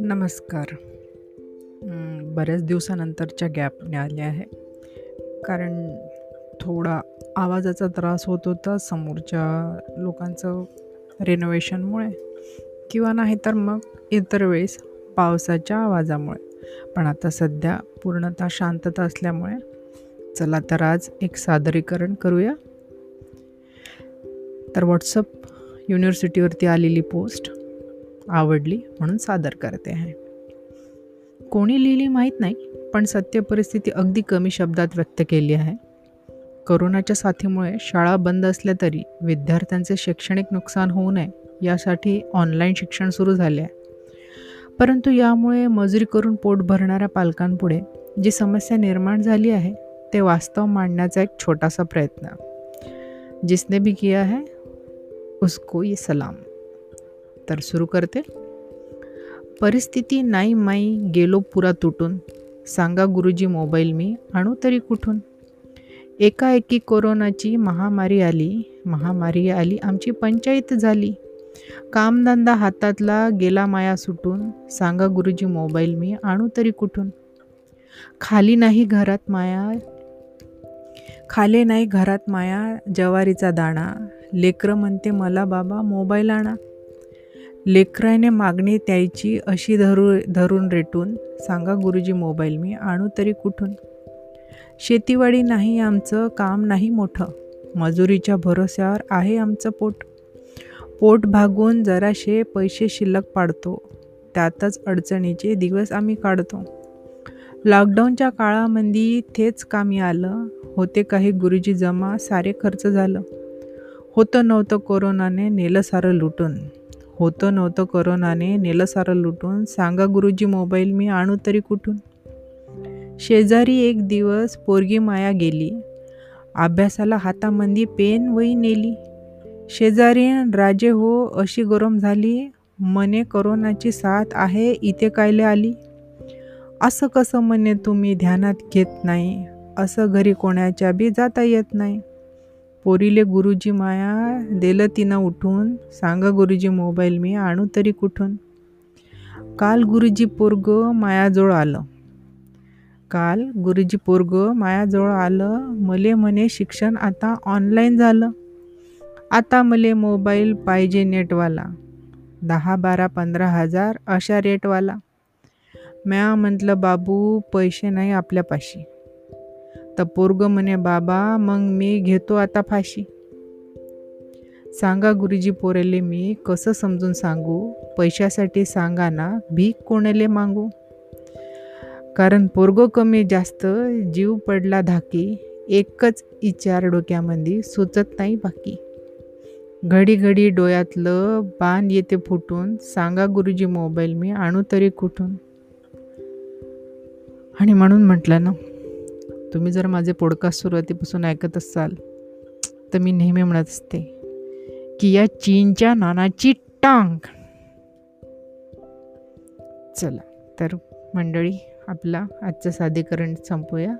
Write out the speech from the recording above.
नमस्कार. बऱ्याच दिवसानंतरच्या गॅपने आले आहे. कारण थोडा आवाजाचा त्रास होत होता समोरच्या लोकांचं रेनोव्हेशनमुळे किंवा नाही तर मग इतर वेळेस पावसाच्या आवाजामुळे. पण आता सध्या पूर्णतः शांतता असल्यामुळे चला तर आज एक सादरीकरण करूया. तर व्हॉट्सअप युनिव्हर्सिटीवरती आलेली पोस्ट आवडली म्हणून सादर करते आहे. कोणी लिहिली माहीत नाही पण सत्य परिस्थिती अगदी कमी शब्दात व्यक्त केली आहे. करोनाच्या साथीमुळे शाळा बंद असल्या तरी विद्यार्थ्यांचे शैक्षणिक नुकसान होऊ नये यासाठी ऑनलाईन शिक्षण सुरू झाले आहे. परंतु यामुळे मजुरी करून पोट भरणाऱ्या पालकांपुढे जी समस्या निर्माण झाली आहे ते वास्तव मांडण्याचा एक छोटासा प्रयत्न. जिसने भी किया है उसको ये सलाम। तर सुरू करते। परिस्थिती नाही माई गेलो पुरा तुटून। सांगा गुरुजी मोबाईल मी आणू तरी कुठून? एकाएकी कोरोनाची महामारी आली महामारी आली आमची पंचायत झाली। कामधंदा हातातला गेला माया सुटून। सांगा गुरुजी मोबाईल मी आणू तरी कुठून? खाली नाही घरात माया खाले नाही घरात माया जवारीचा दाणा। लेकरं म्हणते मला बाबा मोबाईल आणा. लेकराने मागणी त्याची अशी धरू धरून रेटून सांगा गुरुजी मोबाईल मी आणू तरी कुठून? शेतीवाडी नाही आमचं काम नाही मोठं. मजुरीच्या भरोस्यावर आहे आमचं पोट. पोट भागून जराशे पैसे शिल्लक पाडतो. त्यातच अडचणीचे दिवस आम्ही काढतो. लॉकडाऊनच्या काळामध्ये तेच कामी आलं. होते काही गुरुजी जमा सारे खर्च झालं. होतं नव्हतं कोरोनाने नेलं सारं लुटून. होतं नव्हतं कोरोनाने नेलं सारं लुटून. सांगा गुरुजी मोबाईल मी आणू तरी कुठून? शेजारी एक दिवस पोरगी माया गेली. अभ्यासाला हातामंदी पेन वही नेली. शेजारी राजे हो अशी गरम झाली मने करोनाची साथ आहे इथे कायले आली? असं कसं म्हणे तुम्ही ध्यानात घेत नाही? असं घरी कोणाच्या बी जाता येत नाही? पोरीले गुरुजी माया दिलं तिनं उठून सांगा गुरुजी मोबाईल मी आणू तरी कुठून? काल गुरुजी पोरग मायाजवळ आलं. काल गुरुजी पोरग मायाजवळ आलं मले म्हणे शिक्षण आता ऑनलाईन झालं. आता मले मोबाईल पाहिजे नेटवाला. दहा बारा पंधरा हजार अशा रेटवाला. म्या म्हटलं बाबू पैसे नाही आपल्यापाशी. तर पोरग म्हणे बाबा मग मी घेतो आता फाशी. सांगा गुरुजी पोरेले मी कसं समजून सांगू? पैशासाठी सांगा ना भीक कोणाले मागू? कारण पोरगो कमी जास्त जीव पडला धाकी एकच विचार डोक्यामध्ये सुचत नाही बाकी. घडी घडी डोळ्यातलं बाण येते फुटून सांगा गुरुजी मोबाईल मी आणू तरी कुठून? आणि म्हणून म्हटलं ना तुम्ही जर माझे पॉडकास्ट सुरुवातीपासून ऐकत असाल तर मी नेहमी म्हणत असते की या चीनच्या नानाची टांग. चला तर मंडळी आपला आजचं साधीकरण संपूया.